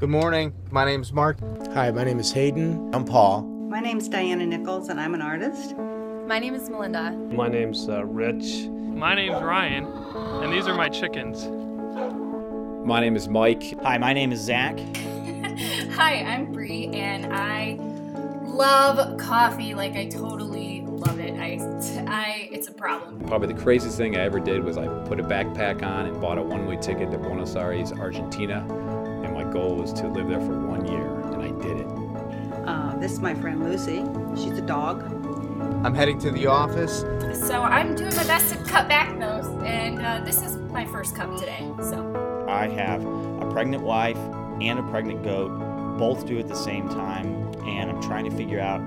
Good morning. My name's Mark. Hi, my name is Hayden. I'm Paul. My name's Diana Nichols, and I'm an artist. My name is Melinda. My name's uh, Rich. My name's Ryan, and these are my chickens. My name is Mike. Hi, my name is Zach. Hi, I'm Bree, and I love coffee. Like I totally love it. I, I, it's a problem. Probably the craziest thing I ever did was I put a backpack on and bought a one-way ticket to Buenos Aires, Argentina, and my goal was to live there for one year, and I did it. Uh, this is my friend Lucy. She's a dog. I'm heading to the office. So I'm doing my best to cut back those, and uh, this is my first cup today. So I have a pregnant wife and a pregnant goat, both due at the same time, and I'm trying to figure out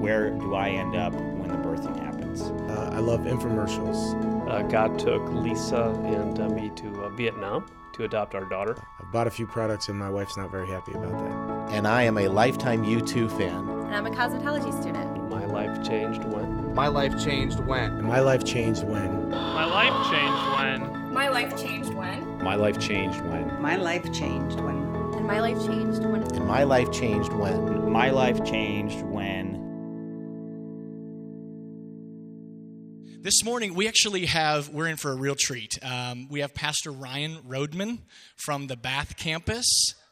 where do I end up when the birthing happens. Uh, I love infomercials. Uh, God took Lisa and uh, me to uh, Vietnam to adopt our daughter. I've bought a few products and my wife's not very happy about that. And I am a lifetime U2 fan. and I'm a cosmetology student. My life changed when. My life changed when. And my life changed when My life changed when. My life changed when, My life changed when. My life changed when. and my life changed when. And my life changed when. My life changed when This morning, we actually have, we're in for a real treat. Um, we have Pastor Ryan Rodman from the Bath campus.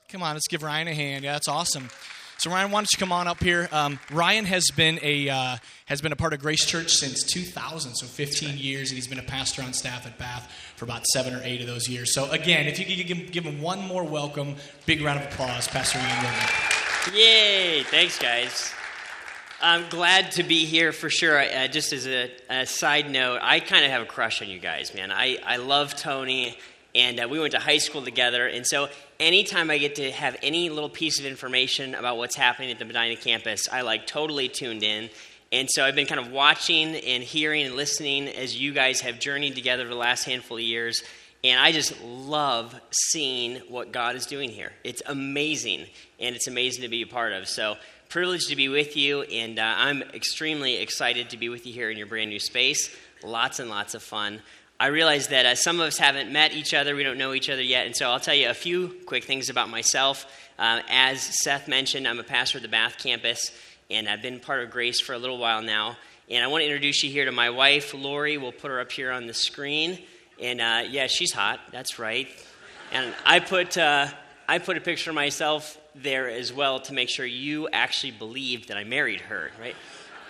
Come on, let's give Ryan a hand. Yeah, that's awesome. So, Ryan, why don't you come on up here? Um, Ryan has been a uh, has been a part of Grace Church since 2000, so 15 years, and he's been a pastor on staff at Bath for about seven or eight of those years. So, again, if you could give, give him one more welcome, big round of applause, Pastor Ryan Rodman. Yay! Thanks, guys. I'm glad to be here for sure. Uh, just as a, a, side note, I kind of have a crush on you guys, man. I, I love Tony, and uh, we went to high school together. And so, anytime I get to have any little piece of information about what's happening at the Medina campus, I like totally tuned in. And so, I've been kind of watching and hearing and listening as you guys have journeyed together the last handful of years. And I just love seeing what God is doing here. It's amazing, and it's amazing to be a part of. So, privileged to be with you, and uh, I'm extremely excited to be with you here in your brand new space. Lots and lots of fun. I realize that uh, some of us haven't met each other, we don't know each other yet, and so I'll tell you a few quick things about myself. Uh, as Seth mentioned, I'm a pastor at the Bath campus, and I've been part of Grace for a little while now. And I want to introduce you here to my wife, Lori. We'll put her up here on the screen. And uh, yeah, she's hot. That's right. And I put uh, I put a picture of myself there as well to make sure you actually believe that I married her, right?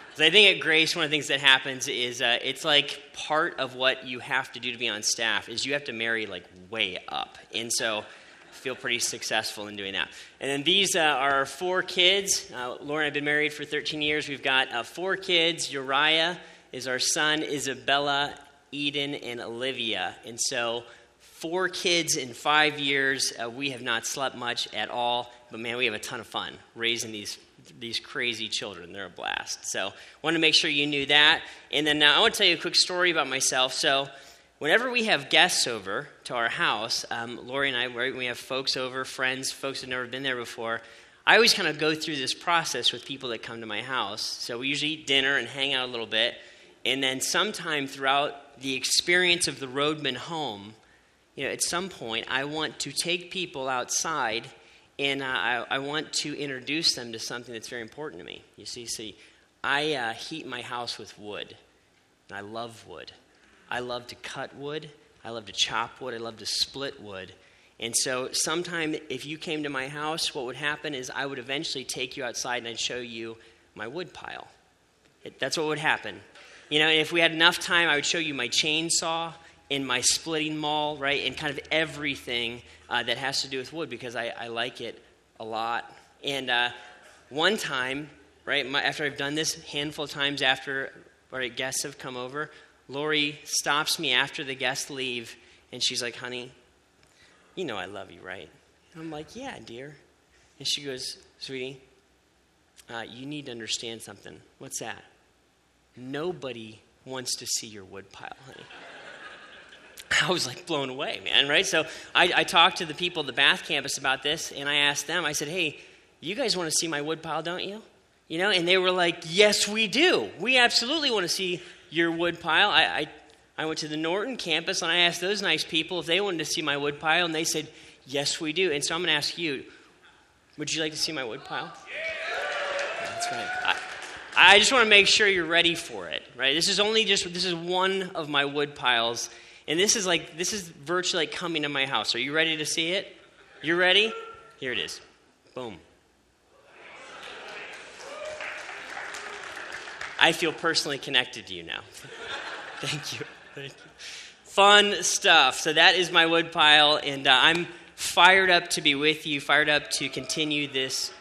Because I think at Grace, one of the things that happens is uh, it's like part of what you have to do to be on staff is you have to marry like way up, and so feel pretty successful in doing that. And then these uh, are our four kids. Uh, Laura and I've been married for 13 years. We've got uh, four kids. Uriah is our son. Isabella, Eden, and Olivia, and so four kids in five years. Uh, we have not slept much at all, but man, we have a ton of fun raising these these crazy children. They're a blast. So, I want to make sure you knew that. And then uh, I want to tell you a quick story about myself. So, whenever we have guests over to our house, um, Lori and I, we have folks over, friends, folks who've never been there before. I always kind of go through this process with people that come to my house. So we usually eat dinner and hang out a little bit. And then sometime throughout the experience of the Roadman home, you know, at some point, I want to take people outside and uh, I, I, want to introduce them to something that's very important to me. You see, see, I uh, heat my house with wood, and I love wood. I love to cut wood. I love to chop wood. I love to split wood. And so, sometime if you came to my house, what would happen is I would eventually take you outside and I'd show you my wood pile. It, that's what would happen. You know, if we had enough time, I would show you my chainsaw in my splitting maul, right, and kind of everything uh, that has to do with wood because I, I like it a lot. And uh, one time, right, my, after I've done this handful of times after right, guests have come over, Lori stops me after the guests leave and she's like, honey, you know I love you, right? And I'm like, yeah, dear. And she goes, sweetie, uh, you need to understand something. What's that? Nobody wants to see your wood pile, honey. I was like blown away, man, right? So I, I, talked to the people at the Bath campus about this, and I asked them, I said, hey, you guys want to see my wood pile, don't you? You know, and they were like, yes, we do. We absolutely want to see your wood pile. I, I, I went to the Norton campus, and I asked those nice people if they wanted to see my wood pile, and they said, yes, we do. And so I'm going to ask you, Would you like to see my wood pile? That's right. I, I just want to make sure you're ready for it, right? This is only just, this is one of my wood piles. And this is like, this is virtually like coming to my house. Are you ready to see it? You ready? Here it is. Boom. I feel personally connected to you now. Thank you. Thank you. Fun stuff. So that is my wood pile, and uh, I'm fired up to be with you, fired up to continue this.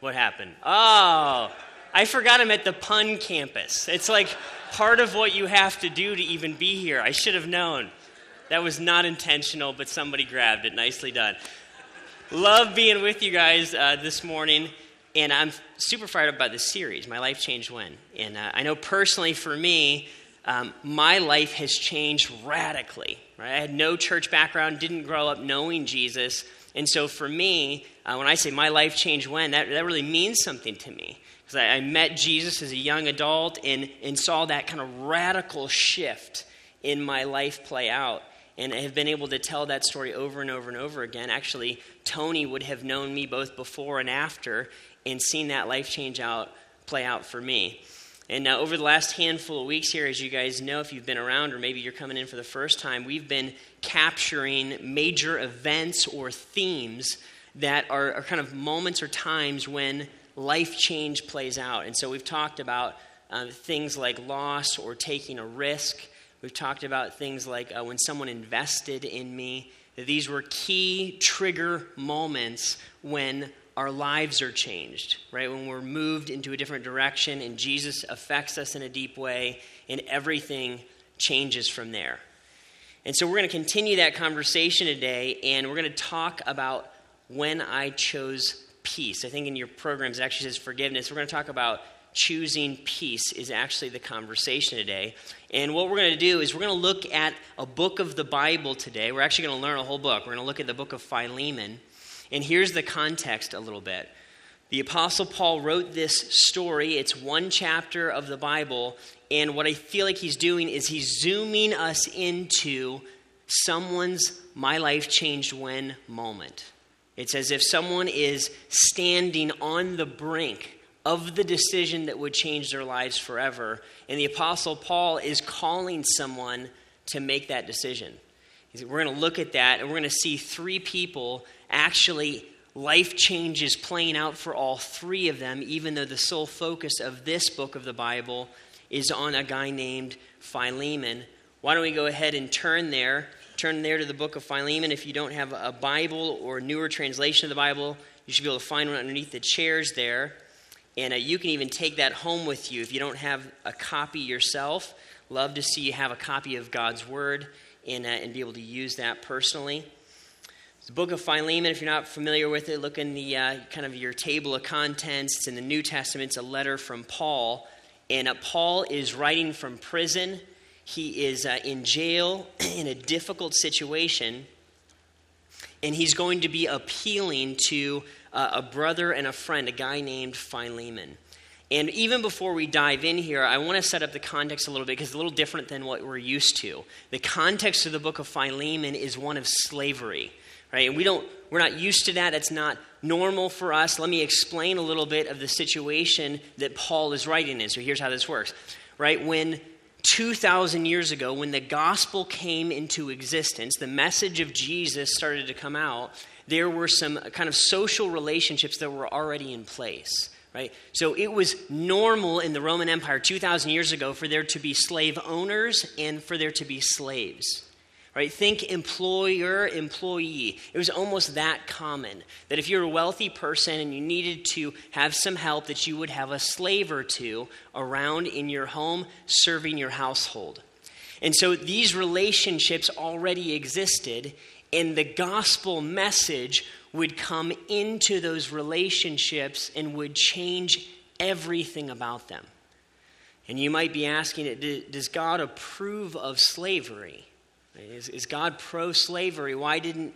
What happened? Oh, I forgot I'm at the pun campus. It's like part of what you have to do to even be here. I should have known. That was not intentional, but somebody grabbed it. Nicely done. Love being with you guys uh, this morning. And I'm super fired up about this series, My Life Changed When. And uh, I know personally for me, um, my life has changed radically. Right? I had no church background, didn't grow up knowing Jesus. And so for me, uh, when I say my life changed when, that, that really means something to me. Because I, I met Jesus as a young adult and, and saw that kind of radical shift in my life play out and have been able to tell that story over and over and over again. Actually, Tony would have known me both before and after, and seen that life change out play out for me. And now, over the last handful of weeks here, as you guys know, if you've been around or maybe you're coming in for the first time, we've been capturing major events or themes that are, are kind of moments or times when life change plays out. And so we've talked about uh, things like loss or taking a risk. We've talked about things like uh, when someone invested in me. These were key trigger moments when our lives are changed, right? When we're moved into a different direction and Jesus affects us in a deep way and everything changes from there. And so we're going to continue that conversation today and we're going to talk about when I chose peace. I think in your programs it actually says forgiveness. We're going to talk about choosing peace is actually the conversation today. And what we're going to do is we're going to look at a book of the Bible today. We're actually going to learn a whole book. We're going to look at the book of Philemon. And here's the context a little bit. The Apostle Paul wrote this story. It's one chapter of the Bible. And what I feel like he's doing is he's zooming us into someone's my life changed when moment. It's as if someone is standing on the brink of the decision that would change their lives forever. And the Apostle Paul is calling someone to make that decision. We're going to look at that and we're going to see three people actually life changes playing out for all three of them, even though the sole focus of this book of the Bible is on a guy named Philemon. Why don't we go ahead and turn there? Turn there to the book of Philemon. If you don't have a Bible or newer translation of the Bible, you should be able to find one underneath the chairs there. And uh, you can even take that home with you if you don't have a copy yourself. Love to see you have a copy of God's Word and, uh, and be able to use that personally. The book of Philemon, if you're not familiar with it, look in the uh, kind of your table of contents. It's in the New Testament. It's a letter from Paul. And uh, Paul is writing from prison. He is uh, in jail in a difficult situation. And he's going to be appealing to uh, a brother and a friend, a guy named Philemon. And even before we dive in here, I want to set up the context a little bit because it's a little different than what we're used to. The context of the book of Philemon is one of slavery, right? And we don't, we're not used to that. It's not normal for us. Let me explain a little bit of the situation that Paul is writing in. So here's how this works, right? When 2,000 years ago, when the gospel came into existence, the message of Jesus started to come out, there were some kind of social relationships that were already in place right? So it was normal in the Roman Empire 2,000 years ago for there to be slave owners and for there to be slaves. Right? Think employer, employee. It was almost that common that if you're a wealthy person and you needed to have some help, that you would have a slave or two around in your home serving your household. And so these relationships already existed, and the gospel message would come into those relationships and would change everything about them. And you might be asking, it does God approve of slavery? Is, is God pro slavery? Why didn't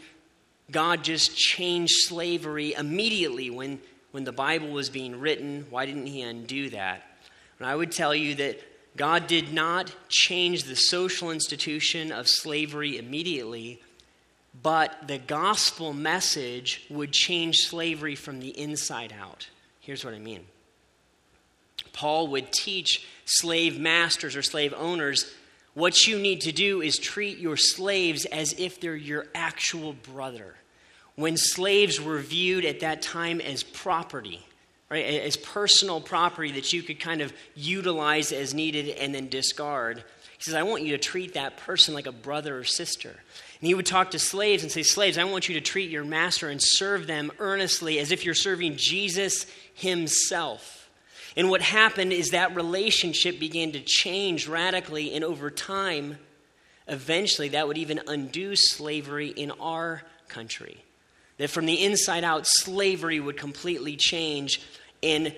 God just change slavery immediately when, when the Bible was being written? Why didn't He undo that? And I would tell you that God did not change the social institution of slavery immediately, but the gospel message would change slavery from the inside out. Here's what I mean Paul would teach slave masters or slave owners what you need to do is treat your slaves as if they're your actual brother. When slaves were viewed at that time as property, right, as personal property that you could kind of utilize as needed and then discard, he says, I want you to treat that person like a brother or sister. And he would talk to slaves and say, Slaves, I want you to treat your master and serve them earnestly as if you're serving Jesus himself. And what happened is that relationship began to change radically, and over time, eventually, that would even undo slavery in our country. That from the inside out, slavery would completely change. And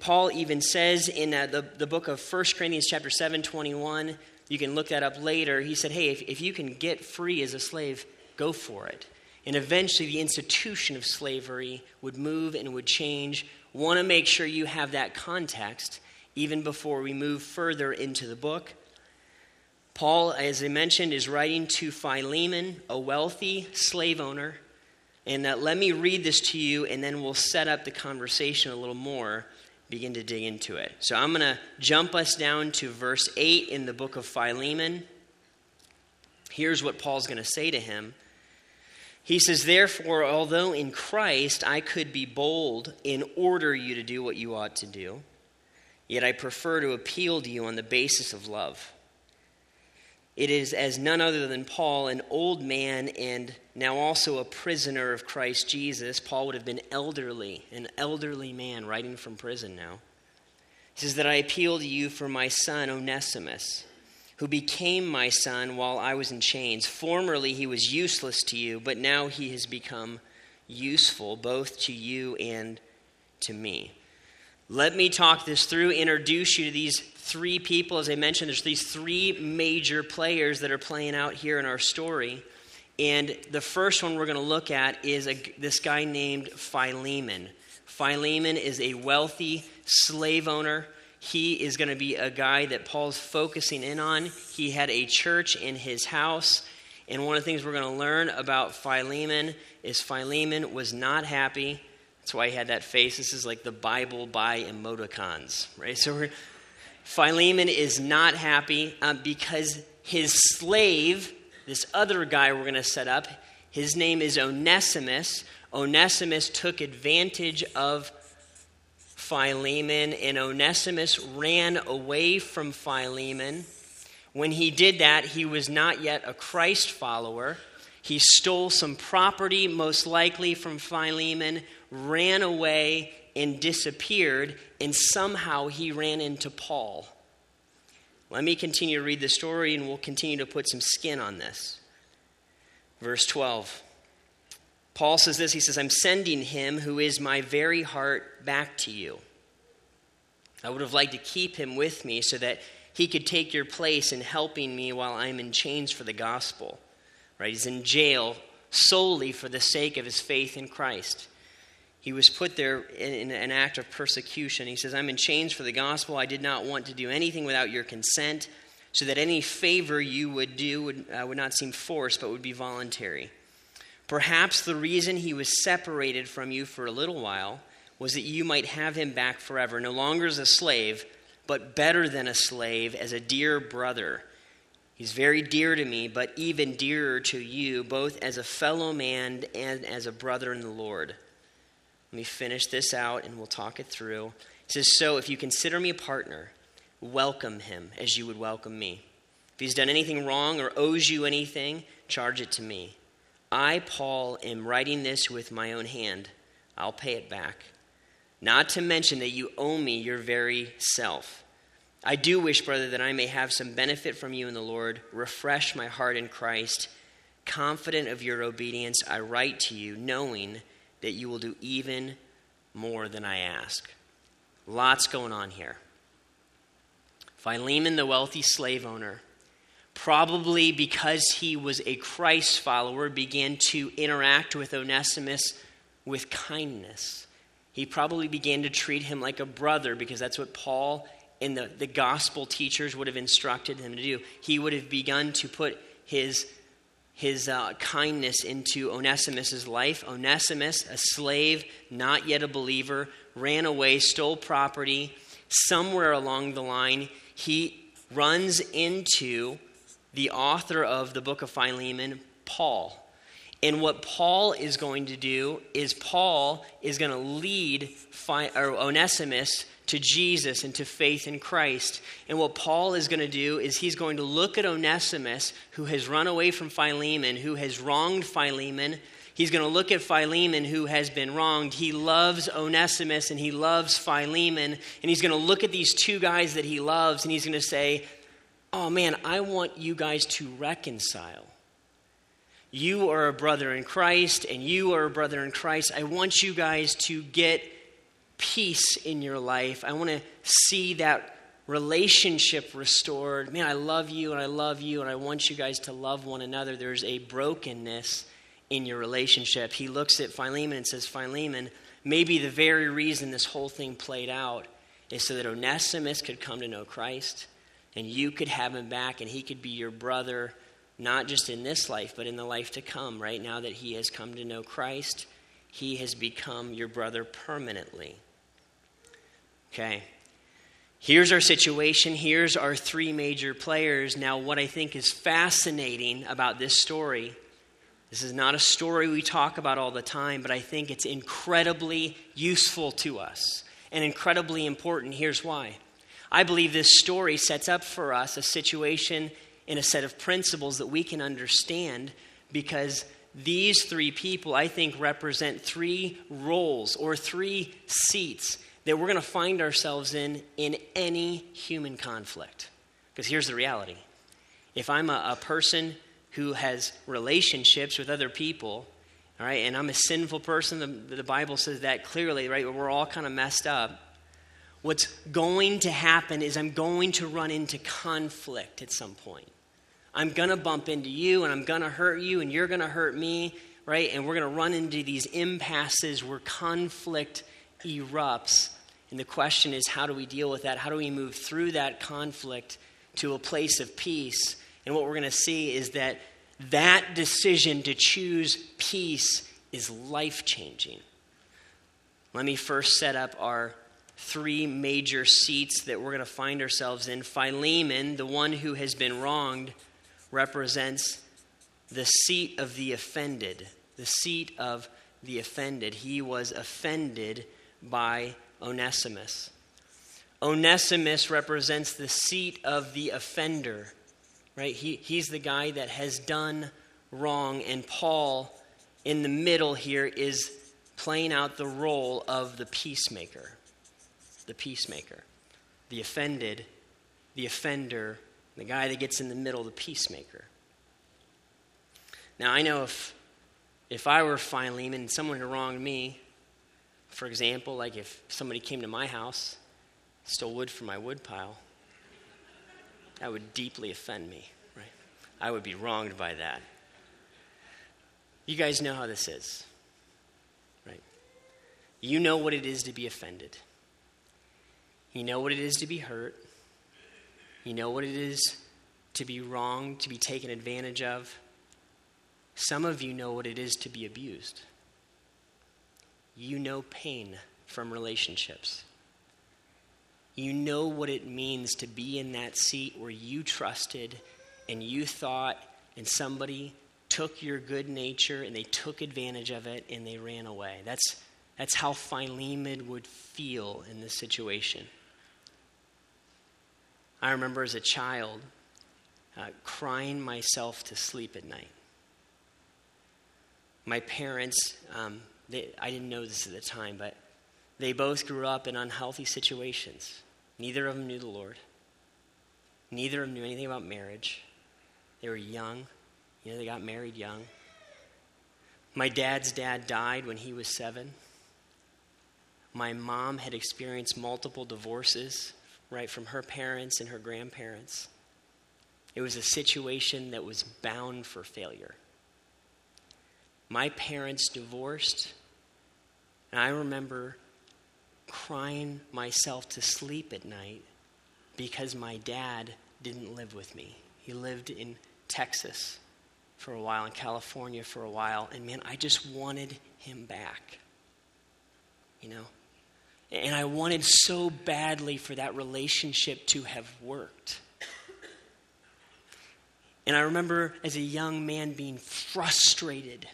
Paul even says in uh, the, the book of 1 Corinthians, chapter 7, 21, you can look that up later. He said, Hey, if, if you can get free as a slave, go for it. And eventually, the institution of slavery would move and would change want to make sure you have that context even before we move further into the book. Paul, as I mentioned, is writing to Philemon, a wealthy slave owner. And uh, let me read this to you, and then we'll set up the conversation a little more, begin to dig into it. So I'm going to jump us down to verse 8 in the book of Philemon. Here's what Paul's going to say to him he says, Therefore, although in Christ I could be bold in order you to do what you ought to do, yet I prefer to appeal to you on the basis of love. It is as none other than Paul, an old man and now also a prisoner of Christ Jesus. Paul would have been elderly, an elderly man writing from prison now. He says that I appeal to you for my son Onesimus who became my son while I was in chains. Formerly he was useless to you, but now he has become useful both to you and to me. Let me talk this through, introduce you to these three people. As I mentioned, there's these three major players that are playing out here in our story. And the first one we're going to look at is a, this guy named Philemon. Philemon is a wealthy slave owner he is going to be a guy that Paul's focusing in on. He had a church in his house. And one of the things we're going to learn about Philemon is Philemon was not happy. That's why he had that face. This is like the Bible by emoticons, right? So Philemon is not happy um, because his slave, this other guy we're going to set up, his name is Onesimus. Onesimus took advantage of Philemon, and Onesimus ran away from Philemon. When he did that, he was not yet a Christ follower. He stole some property, most likely from Philemon, ran away, and disappeared, and somehow he ran into Paul. Let me continue to read the story, and we'll continue to put some skin on this. Verse 12. Paul says this He says, I'm sending him who is my very heart back to you. I would have liked to keep him with me so that he could take your place in helping me while I'm in chains for the gospel. Right? He's in jail solely for the sake of his faith in Christ. He was put there in an act of persecution. He says, I'm in chains for the gospel. I did not want to do anything without your consent, so that any favor you would do would, uh, would not seem forced, but would be voluntary. Perhaps the reason he was separated from you for a little while was that you might have him back forever, no longer as a slave, but better than a slave, as a dear brother. He's very dear to me, but even dearer to you, both as a fellow man and as a brother in the Lord. Let me finish this out and we'll talk it through. He says, So if you consider me a partner, welcome him as you would welcome me. If he's done anything wrong or owes you anything, charge it to me. I, Paul, am writing this with my own hand. I'll pay it back. Not to mention that you owe me your very self. I do wish, brother, that I may have some benefit from you in the Lord. Refresh my heart in Christ. Confident of your obedience, I write to you, knowing that you will do even more than I ask. Lots going on here. Philemon, the wealthy slave owner, probably because he was a Christ follower, began to interact with Onesimus with kindness. He probably began to treat him like a brother because that's what Paul and the, the gospel teachers would have instructed him to do. He would have begun to put his his uh, kindness into Onesimus' life. Onesimus, a slave, not yet a believer, ran away, stole property. Somewhere along the line, he runs into the author of the book of Philemon, Paul. And what Paul is going to do is Paul is going to lead Phi- Onesimus to Jesus and to faith in Christ. And what Paul is going to do is he's going to look at Onesimus, who has run away from Philemon, who has wronged Philemon. He's going to look at Philemon, who has been wronged. He loves Onesimus and he loves Philemon. And he's going to look at these two guys that he loves and he's going to say, Oh man, I want you guys to reconcile. You are a brother in Christ, and you are a brother in Christ. I want you guys to get peace in your life. I want to see that relationship restored. Man, I love you and I love you and I want you guys to love one another. There's a brokenness in your relationship. He looks at Philemon and says, Philemon, maybe the very reason this whole thing played out is so that Onesimus could come to know Christ and you could have him back and he could be your brother, not just in this life, but in the life to come, right now that he has come to know Christ. He has become your brother permanently. Okay. Here's our situation. Here's our three major players. Now, what I think is fascinating about this story this is not a story we talk about all the time, but I think it's incredibly useful to us and incredibly important. Here's why. I believe this story sets up for us a situation and a set of principles that we can understand because these three people, I think, represent three roles or three seats that we're going to find ourselves in in any human conflict. Because here's the reality if I'm a, a, person who has relationships with other people, all right, and I'm a sinful person, the, the Bible says that clearly, right? We're all kind of messed up. What's going to happen is I'm going to run into conflict at some point. I'm going to bump into you and I'm going to hurt you and you're going to hurt me, right? And we're going to run into these impasses where conflict erupts. And the question is, how do we deal with that? How do we move through that conflict to a place of peace? And what we're going to see is that that decision to choose peace is life changing. Let me first set up our three major seats that we're going to find ourselves in. Philemon, the one who has been wronged, represents the seat of the offended. The seat of the offended. He was offended by Onesimus. Onesimus represents the seat of the offender, right? He, he's the guy that has done wrong, and Paul, in the middle here, is playing out the role of the peacemaker. The peacemaker. The offended, the offender, the guy that gets in the middle, the peacemaker. Now, I know if, if I were Philemon and someone had wronged me, for example, like if somebody came to my house, stole wood from my wood pile, that would deeply offend me, right? I would be wronged by that. You guys know how this is, right? You know what it is to be offended. You know what it is to be hurt. You know what it is to be wronged, to be taken advantage of. Some of you know what it is to be abused you know pain from relationships. You know what it means to be in that seat where you trusted and you thought, and somebody took your good nature and they took advantage of it and they ran away. That's, that's how Philemon would feel in this situation. I remember as a child uh, crying myself to sleep at night. My parents, um, they, I didn't know this at the time, but they both grew up in unhealthy situations. Neither of them knew the Lord. Neither of them knew anything about marriage. They were young. You know, they got married young. My dad's dad died when he was seven. My mom had experienced multiple divorces, right, from her parents and her grandparents. It was a situation that was bound for failure. My parents divorced, and I remember crying myself to sleep at night because my dad didn't live with me. He lived in Texas. for a while, in California for a while, and man, I just wanted him back. You know? And I wanted so badly for that relationship to have worked. And I remember as a young man being frustrated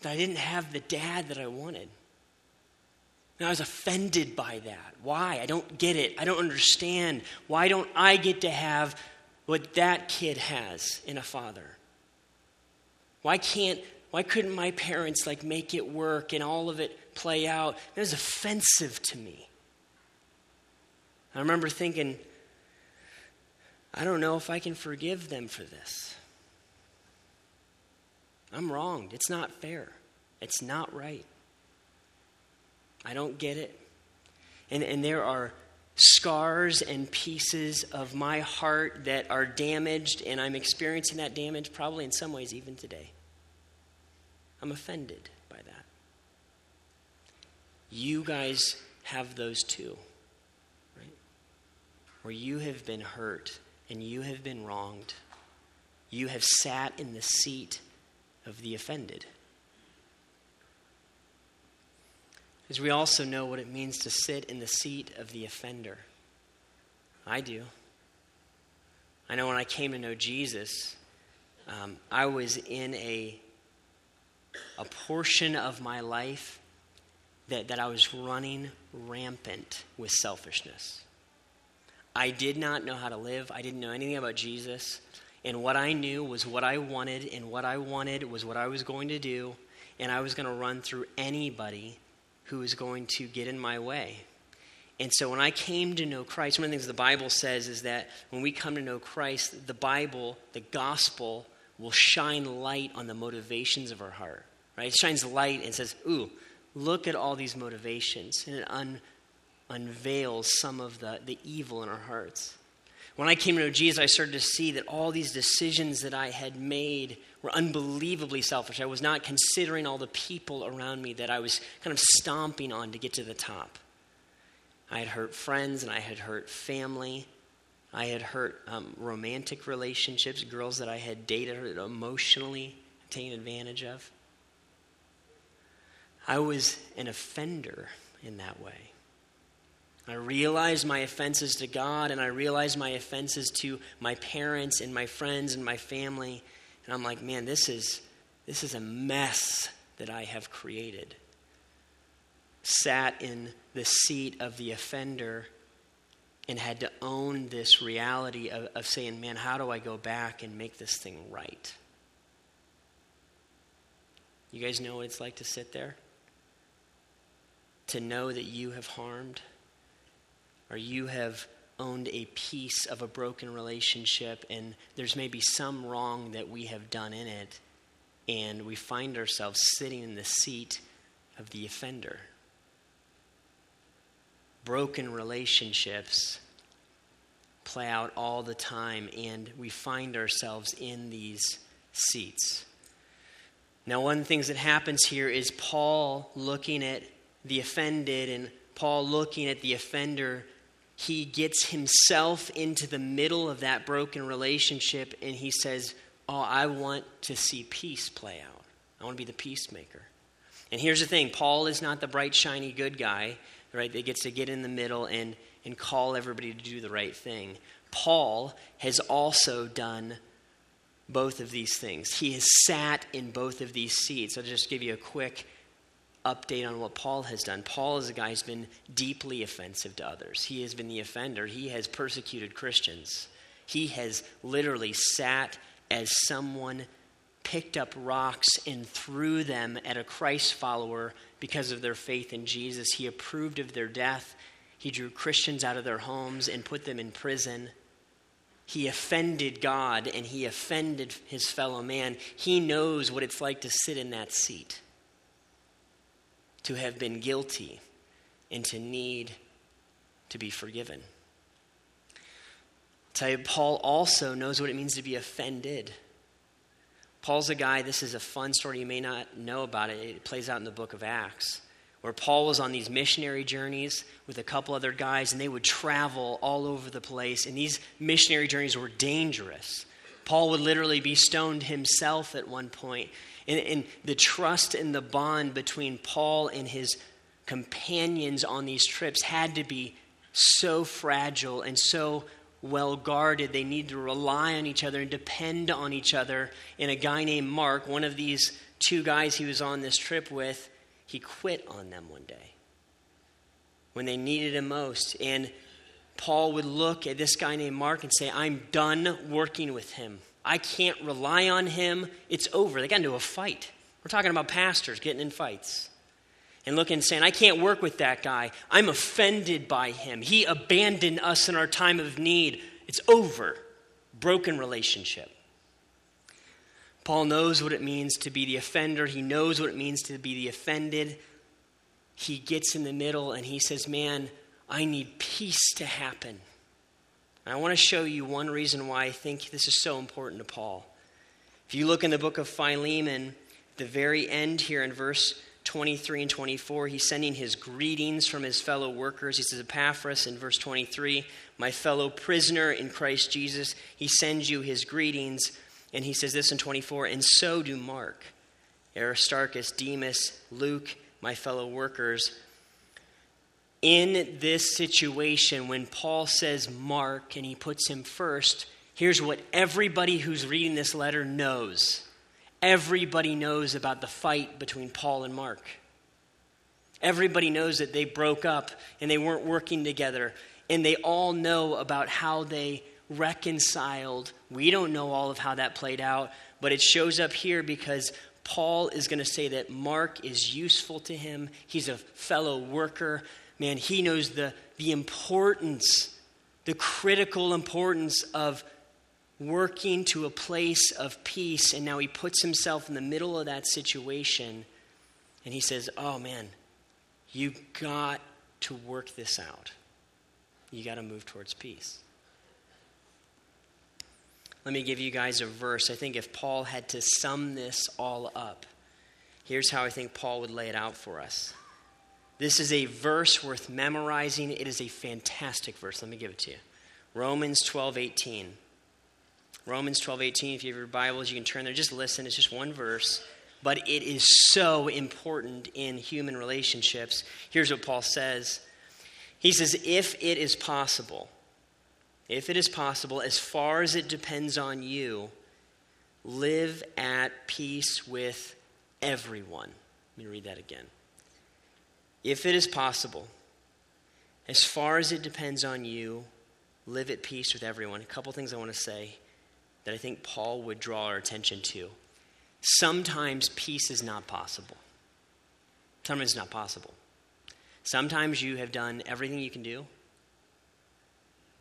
that I didn't have the dad that I wanted. And I was offended by that. Why? I don't get it. I don't understand. Why don't I get to have what that kid has in a father? Why can't why couldn't my parents like make it work and all of it play out? It was offensive to me. I remember thinking, I don't know if I can forgive them for this. I'm wronged. It's not fair. It's not right. I don't get it. And, and there are scars and pieces of my heart that are damaged, and I'm experiencing that damage probably in some ways even today. I'm offended. You guys have those too, right? Where you have been hurt and you have been wronged. You have sat in the seat of the offended. Because we also know what it means to sit in the seat of the offender. I do. I know when I came to know Jesus, um, I was in a, a portion of my life that, that I was running rampant with selfishness. I did not know how to live, I didn't know anything about Jesus. And what I knew was what I wanted, and what I wanted was what I was going to do, and I was going to run through anybody who was going to get in my way. And so when I came to know Christ, one of the things the Bible says is that when we come to know Christ, the Bible, the gospel, will shine light on the motivations of our heart. Right? It shines light and says, Ooh, look at all these motivations. And it un- unveils some of the, the evil in our hearts. When I came to know Jesus, I started to see that all these decisions that I had made were unbelievably selfish. I was not considering all the people around me that I was kind of stomping on to get to the top. I had hurt friends and I had hurt family. I had hurt um, romantic relationships, girls that I had dated emotionally taken advantage of. I was an offender in that way. I realized my offenses to God and I realized my offenses to my parents and my friends and my family. And I'm like, man, this is, this is a mess that I have created. Sat in the seat of the offender and had to own this reality of, of saying, man, how do I go back and make this thing right? You guys know what it's like to sit there? To know that you have harmed, or you have owned a piece of a broken relationship and there's maybe some wrong that we have done in it, and we find ourselves sitting in the seat of the offender. Broken relationships play out all the time, and we find ourselves in these seats. Now, one of the things that happens here is Paul looking at the offended and Paul looking at the offender he gets himself into the middle of that broken relationship and he says, Oh, I want to see peace play out. I want to be the peacemaker. And here's the thing Paul is not the bright, shiny, good guy, right, that gets to get in the middle and, and call everybody to do the right thing. Paul has also done both of these things. He has sat in both of these seats. I'll just give you a quick update on what Paul has done. Paul is a guy who's been deeply offensive to others. He has been the offender. He has persecuted Christians. He has literally sat as someone picked up rocks and threw them at a Christ follower because of their faith in Jesus. He approved of their death. He drew Christians out of their homes and put them in prison. He offended God and he offended his fellow man. He knows what it's like to sit in that seat to have been guilty and to need to be forgiven. I'll tell you, Paul also knows what it means to be offended. Paul's a guy, this is a fun story. You may not know about it. It plays out in the book of Acts, where Paul was on these missionary journeys with a couple other guys, and they would travel all over the place. And these missionary journeys were dangerous. Paul would literally be stoned himself at one point. And, and the trust and the bond between Paul and his companions on these trips had to be so fragile and so well guarded. They need to rely on each other and depend on each other. And a guy named Mark, one of these two guys he was on this trip with, he quit on them one day when they needed him most. And Paul would look at this guy named Mark and say, I'm done working with him. I can't rely on him. It's over. They got into a fight. We're talking about pastors getting in fights. And looking and saying, I can't work with that guy. I'm offended by him. He abandoned us in our time of need. It's over. Broken relationship. Paul knows what it means to be the offender. He knows what it means to be the offended. He gets in the middle and he says, Man, I need peace to happen. And I want to show you one reason why I think this is so important to Paul. If you look in the book of Philemon, the very end here in verse 23 and 24, he's sending his greetings from his fellow workers. He says, Epaphras in verse 23, my fellow prisoner in Christ Jesus, he sends you his greetings. And he says this in 24, and so do Mark, Aristarchus, Demas, Luke, my fellow workers. In this situation, when Paul says Mark and he puts him first, here's what everybody who's reading this letter knows. Everybody knows about the fight between Paul and Mark. Everybody knows that they broke up and they weren't working together. And they all know about how they reconciled. We don't know all of how that played out, but it shows up here because Paul is going to say that Mark is useful to him. He's a fellow worker. Man, he knows the, the importance, the critical importance of working to a place of peace. And now he puts himself in the middle of that situation and he says, Oh man, you got to work this out. You got to move towards peace. Let me give you guys a verse. I think if Paul had to sum this all up, here's how I think Paul would lay it out for us. This is a verse worth memorizing. It is a fantastic verse. Let me give it to you. Romans 12, 18. Romans 12, 18. If you have your Bibles, you can turn there. Just listen. It's just one verse. But it is so important in human relationships. Here's what Paul says He says, If it is possible, if it is possible, as far as it depends on you, live at peace with everyone. Let me read that again. If it is possible, as far as it depends on you, live at peace with everyone. A couple things I want to say that I think Paul would draw our attention to. Sometimes peace is not possible. Sometimes it's not possible. Sometimes you have done everything you can do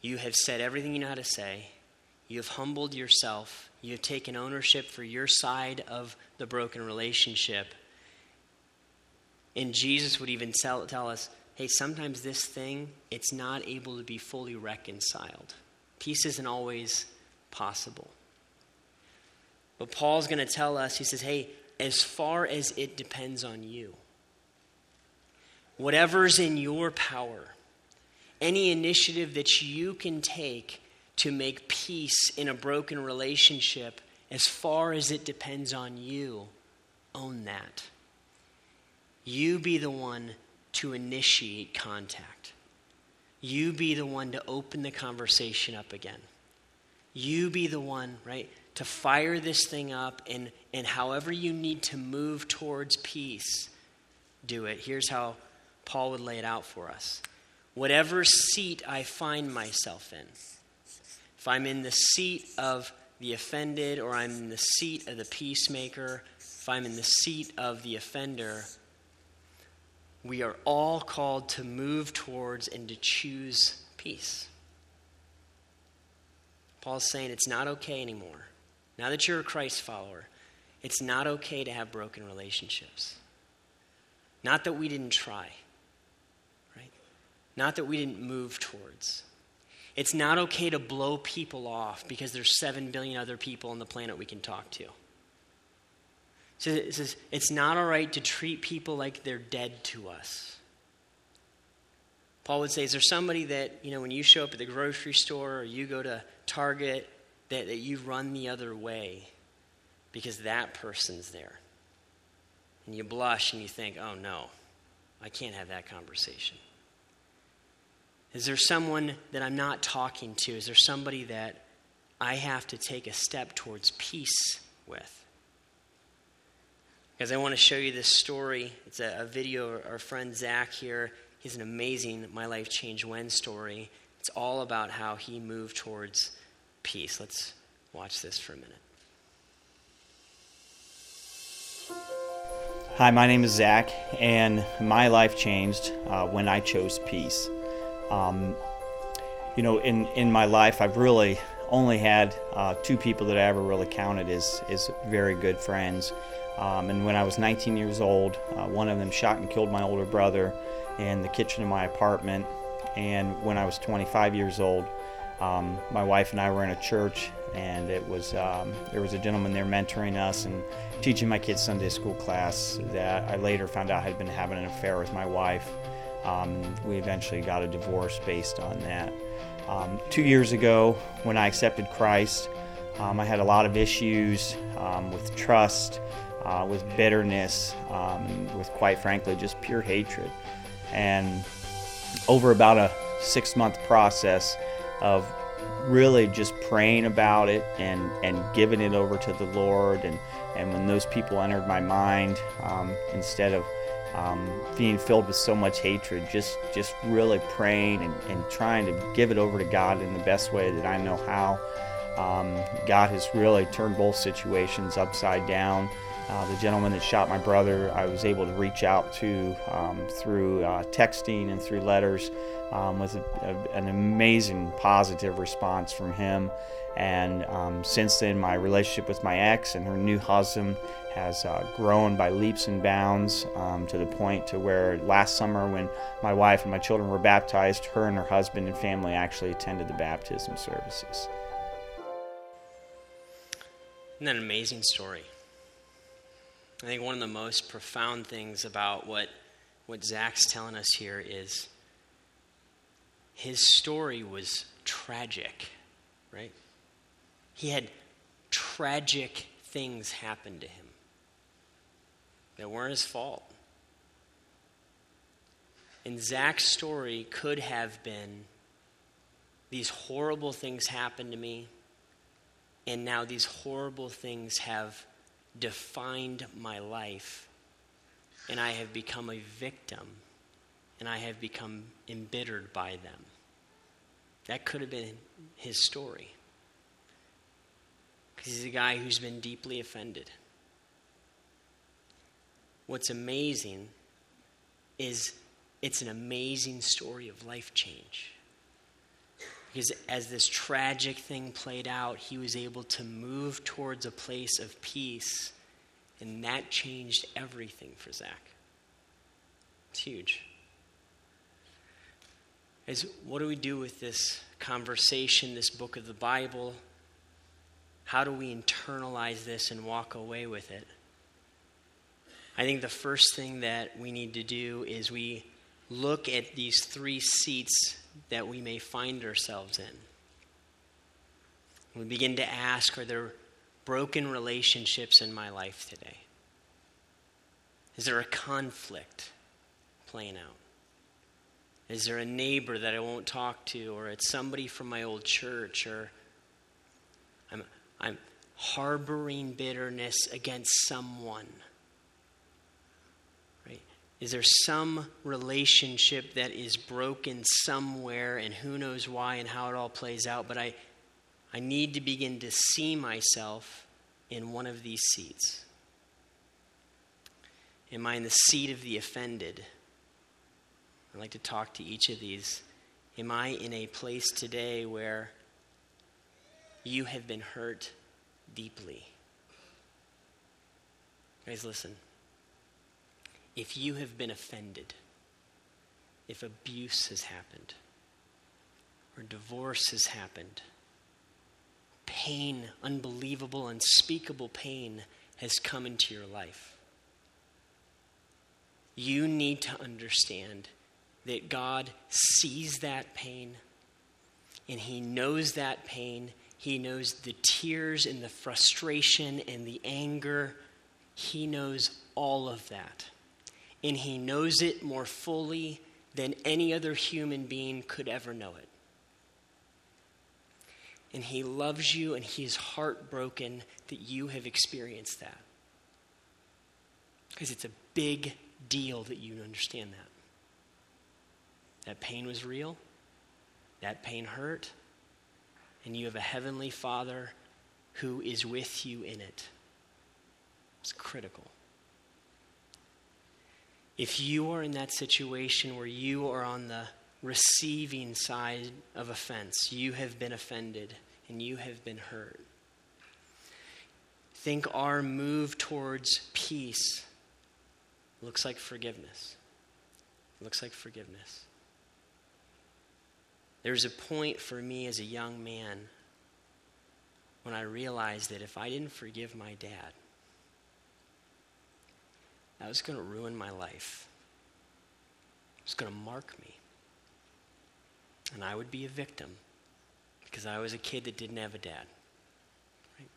you have said everything you know how to say. You have humbled yourself. You have taken ownership for your side of the broken relationship. And Jesus would even tell, tell us hey, sometimes this thing, it's not able to be fully reconciled. Peace isn't always possible. But Paul's going to tell us, he says, hey, as far as it depends on you, whatever's in your power, any initiative that you can take to make peace in a broken relationship, as far as it depends on you, own that. You be the one to initiate contact. You be the one to open the conversation up again. You be the one, right, to fire this thing up and, and however you need to move towards peace, do it. Here's how Paul would lay it out for us whatever seat I find myself in. If I'm in the seat of the offended, or I'm in the seat of the peacemaker, if I'm in the seat of the offender, we are all called to move towards and to choose peace. Paul's saying it's not okay anymore. Now that you're a Christ follower, it's not okay to have broken relationships. Not that we didn't try right? not that we didn't move towards. It's not okay to blow people off because there's 7 billion other people on the planet we can talk to. So it says it's not all right to treat people like they're dead to us. Paul would say, Is there somebody that, you know, when you show up at the grocery store or you go to Target, that, that you run the other way because that person's there. And you blush and you think, oh no, I can't have that conversation. Is there someone that I'm not talking to? Is there somebody that I have to take a step towards peace with? Because I want to show you this story. It's a, a video, of our friend Zach here, he's an amazing My Life Changed When story. It's all about how he moved towards peace. Let's watch this for a minute. Hi, my name is Zach, and my life changed uh, when I chose peace. Um, you know, in, in my life, I've really only had uh, two people that I ever really counted as, as very good friends. Um, and when I was 19 years old, uh, one of them shot and killed my older brother in the kitchen of my apartment. And when I was 25 years old, um, my wife and I were in a church, and it was um, there was a gentleman there mentoring us and teaching my kids Sunday school class that I later found out had been having an affair with my wife. Um, we eventually got a divorce based on that. Um, two years ago, when I accepted Christ, um, I had a lot of issues with trust, uh, with bitterness, with quite frankly just pure hatred. And over about a six month process of really just praying about it and, and giving it over to the Lord. And, and when those people entered my mind, um, instead of um, being filled with so much hatred, just, just really praying and, and trying to give it over to God in the best way that I know how. Um, God has really turned both situations upside down. Uh, the gentleman that shot my brother, I was able to reach out to um, through uh, texting and through letters um, with a, a, an amazing positive response from him. And um, since then, my relationship with my ex and her new husband has uh, grown by leaps and bounds um, to the point to where last summer, when my wife and my children were baptized, her and her husband and family actually attended the baptism services. Isn't that an amazing story? I think one of the most profound things about what, what Zach's telling us here is his story was tragic, right? He had tragic things happen to him that weren't his fault. And Zach's story could have been these horrible things happened to me, and now these horrible things have defined my life, and I have become a victim, and I have become embittered by them. That could have been his story. Because he's a guy who's been deeply offended. What's amazing is it's an amazing story of life change. Because as this tragic thing played out, he was able to move towards a place of peace, and that changed everything for Zach. It's huge. Is what do we do with this conversation, this book of the Bible? How do we internalize this and walk away with it? I think the first thing that we need to do is we look at these three seats that we may find ourselves in. We begin to ask Are there broken relationships in my life today? Is there a conflict playing out? Is there a neighbor that I won't talk to, or it's somebody from my old church, or I'm, I'm harboring bitterness against someone? Is there some relationship that is broken somewhere and who knows why and how it all plays out? But I, I need to begin to see myself in one of these seats. Am I in the seat of the offended? I'd like to talk to each of these. Am I in a place today where you have been hurt deeply? Guys, listen if you have been offended, if abuse has happened, or divorce has happened, pain, unbelievable, unspeakable pain has come into your life. You need to understand that God sees that pain and He knows that pain He knows the tears and the frustration and the anger. He knows all of that. And He knows it more fully than any other human being could ever know it. And He loves you, and He is heartbroken that you have experienced that. Because it's a big deal that you understand that. That pain was real, that pain hurt, and you have a heavenly Father who is with you in it. It's critical. If you are in that situation where you are on the receiving side of offense, you have been offended and you have been hurt, think our move towards peace looks like forgiveness. Looks like forgiveness. There's a point for me as a young man when I realized that if I didn't forgive my dad, that was going to ruin my life. It was going to mark me. And I would be a victim because I was a kid that didn't have a dad. Right?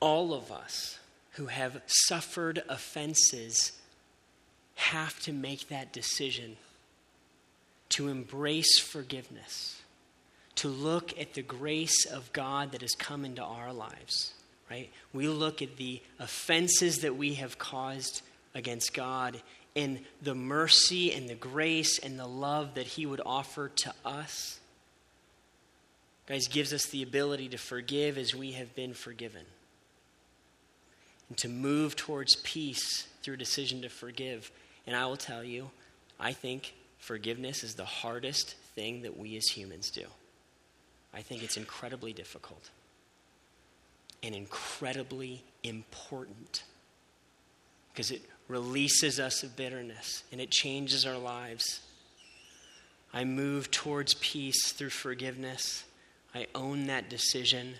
All of us who have suffered offenses have to make that decision to embrace forgiveness, to look at the grace of God that has come into our lives, right? We look at the offenses that we have caused against God and the mercy and the grace and the love that He would offer to us. Guys, gives us the ability to forgive as we have been forgiven. And to move towards peace through a decision to forgive. And I will tell you, I think forgiveness is the hardest thing that we as humans do. I think it's incredibly difficult and incredibly important because it releases us of bitterness and it changes our lives. I move towards peace through forgiveness. I own that decision.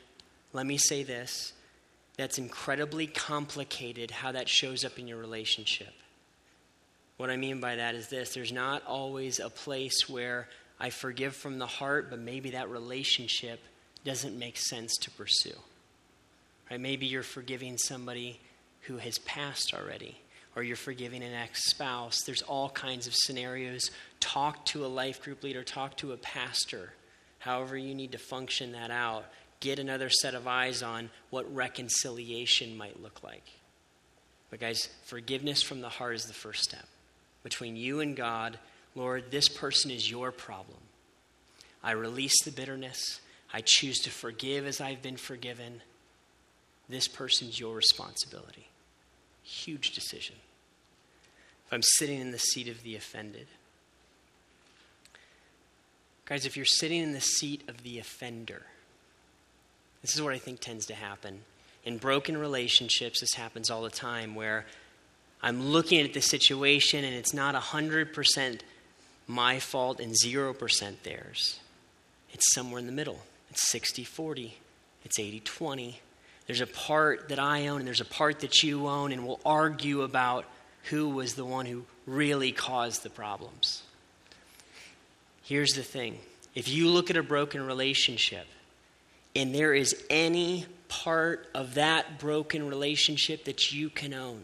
Let me say this that's incredibly complicated how that shows up in your relationship. What I mean by that is this there's not always a place where I forgive from the heart, but maybe that relationship doesn't make sense to pursue. Right? Maybe you're forgiving somebody who has passed already, or you're forgiving an ex spouse. There's all kinds of scenarios. Talk to a life group leader, talk to a pastor, however, you need to function that out. Get another set of eyes on what reconciliation might look like. But, guys, forgiveness from the heart is the first step between you and God, Lord, this person is your problem. I release the bitterness. I choose to forgive as I've been forgiven. This person's your responsibility. Huge decision. If I'm sitting in the seat of the offended, guys, if you're sitting in the seat of the offender, this is what I think tends to happen. In broken relationships, this happens all the time where I'm looking at the situation and it's not 100% my fault and 0% theirs. It's somewhere in the middle. It's 60 40, it's 80 20. There's a part that I own and there's a part that you own, and we'll argue about who was the one who really caused the problems. Here's the thing if you look at a broken relationship and there is any part of that broken relationship that you can own,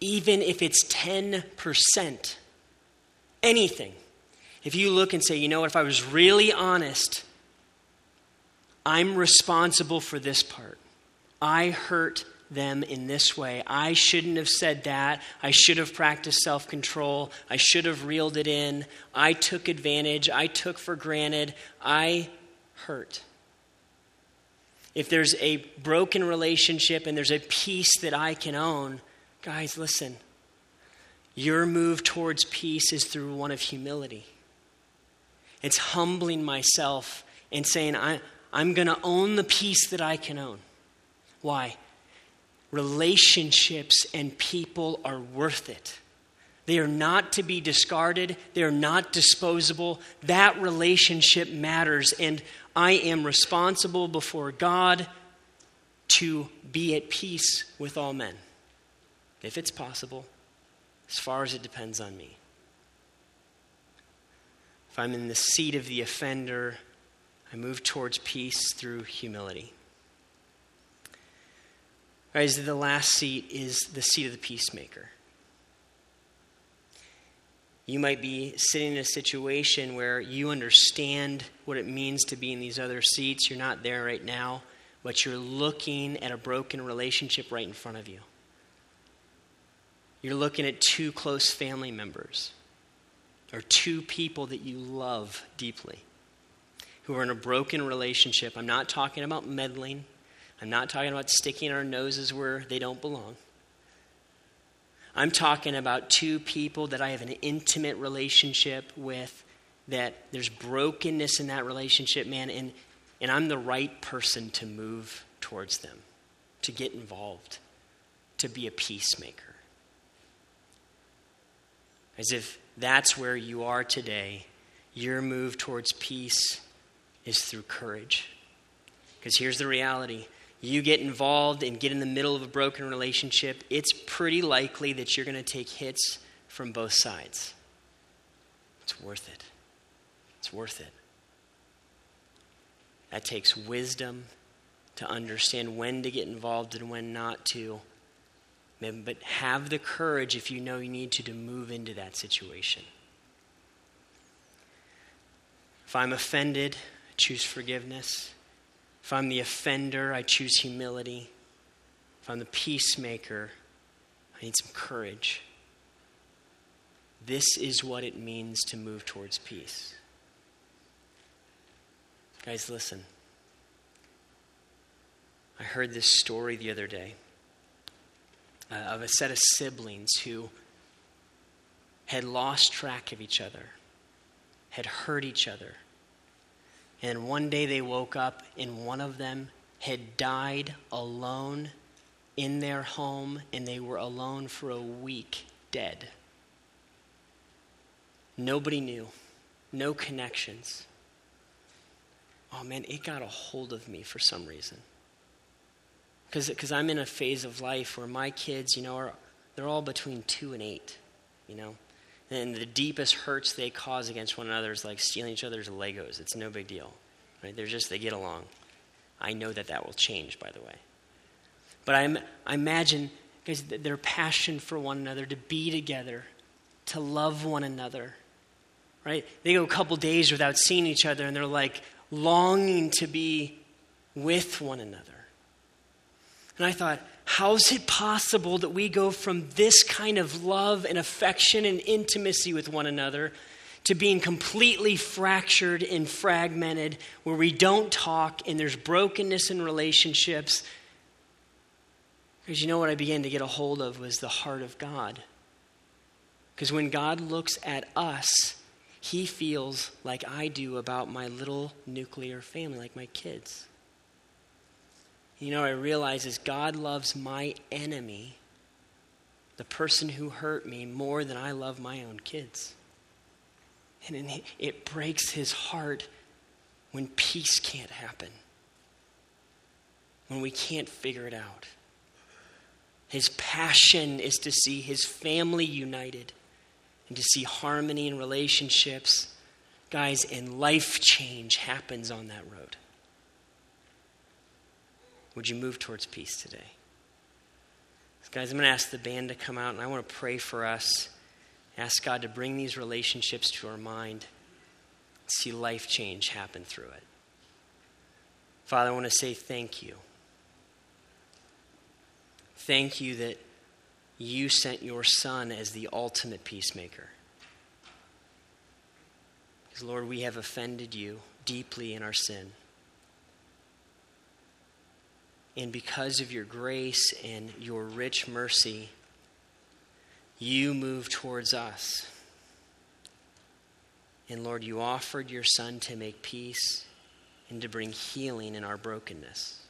even if it's 10%. Anything. If you look and say, you know what, if I was really honest, I'm responsible for this part. I hurt them in this way. I shouldn't have said that. I should have practiced self control. I should have reeled it in. I took advantage. I took for granted. I hurt. If there's a broken relationship and there's a piece that I can own, Guys, listen. Your move towards peace is through one of humility. It's humbling myself and saying, I, I'm going to own the piece that I can own. Why? Relationships and people are worth it. They are not to be discarded, they are not disposable. That relationship matters, and I am responsible before God to be at peace with all men if it's possible, as far as it depends on me. If I'm in the seat of the offender, I move towards peace through humility. Guys, the last seat is the seat of the peacemaker. You might be sitting in a situation where you understand what it means to be in these other seats. You're not there right now, but you're looking at a broken relationship right in front of you. You're looking at two close family members or two people that you love deeply who are in a broken relationship. I'm not talking about meddling, I'm not talking about sticking our noses where they don't belong. I'm talking about two people that I have an intimate relationship with, that there's brokenness in that relationship, man, and, and I'm the right person to move towards them, to get involved, to be a peacemaker. As if that's where you are today, your move towards peace is through courage. Because here's the reality you get involved and get in the middle of a broken relationship, it's pretty likely that you're going to take hits from both sides. It's worth it. It's worth it. That takes wisdom to understand when to get involved and when not to. But have the courage, if you know you need to, to move into that situation. If I'm offended, choose forgiveness. If I'm the offender, I choose humility. If I'm the peacemaker, I need some courage. This is what it means to move towards peace. Guys, listen. I heard this story the other day uh, of a set of siblings who had lost track of each other, had hurt each other and one day they woke up and one of them had died alone in their home, and they were alone for a week, dead. Nobody knew, no connections. Oh man, it got a hold of me for some reason. Because I'm in a phase of life where my kids, you know, are, they're all between two and eight, you know. And the deepest hurts they cause against one another is like stealing each other's Legos. It's no big deal. Right? They're just, they get along. I know that that will change, by the way. But I, I imagine, guys, their passion for one another, to be together, to love one another, right? They go a couple days without seeing each other and they're like longing to be with one another. And I thought, how's it possible that we go from this kind of love and affection and intimacy with one another to being completely fractured and fragmented where we don't talk and there's brokenness in relationships? Because you know what I began to get a hold of was the heart of God. Because when God looks at us, he feels like I do about my little nuclear family, like my kids. You know, I realize is God loves my enemy, the person who hurt me, more than I love my own kids. And it breaks his heart when peace can't happen, when we can't figure it out. His passion is to see his family united and to see harmony in relationships. Guys, and life change happens on that road. Would you move towards peace today? Guys, I'm going to ask the band to come out and I want to pray for us. Ask God to bring these relationships to our mind. See life change happen through it. Father, I want to say thank you. Thank you that you sent your Son as the ultimate peacemaker. Because, Lord, we have offended you deeply in our sin. And because of your grace and your rich mercy, you move towards us. And Lord, you offered your Son to make peace and to bring healing in our brokenness.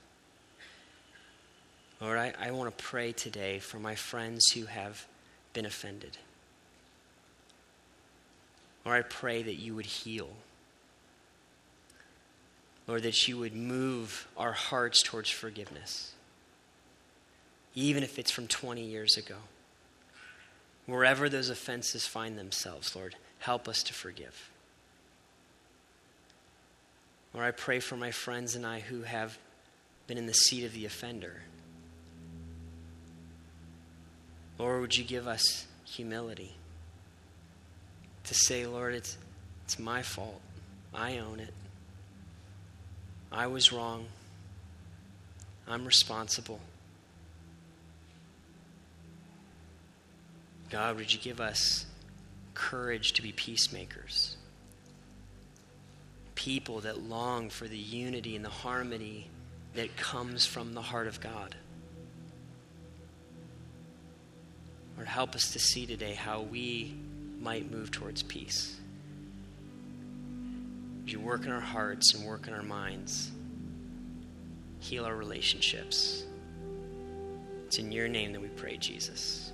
Lord, I, I want to pray today for my friends who have been offended. Lord, I pray that you would heal. Lord, that you would move our hearts towards forgiveness, even if it's from 20 years ago. Wherever those offenses find themselves, Lord, help us to forgive. Lord, I pray for my friends and I who have been in the seat of the offender. Lord, would you give us humility to say, Lord, it's, it's my fault. I own it. I was wrong. I'm responsible. God, would you give us courage to be peacemakers? People that long for the unity and the harmony that comes from the heart of God. Lord, help us to see today how we might move towards peace. Would you work in our hearts and work in our minds? Heal our relationships. It's in your name that we pray, Jesus.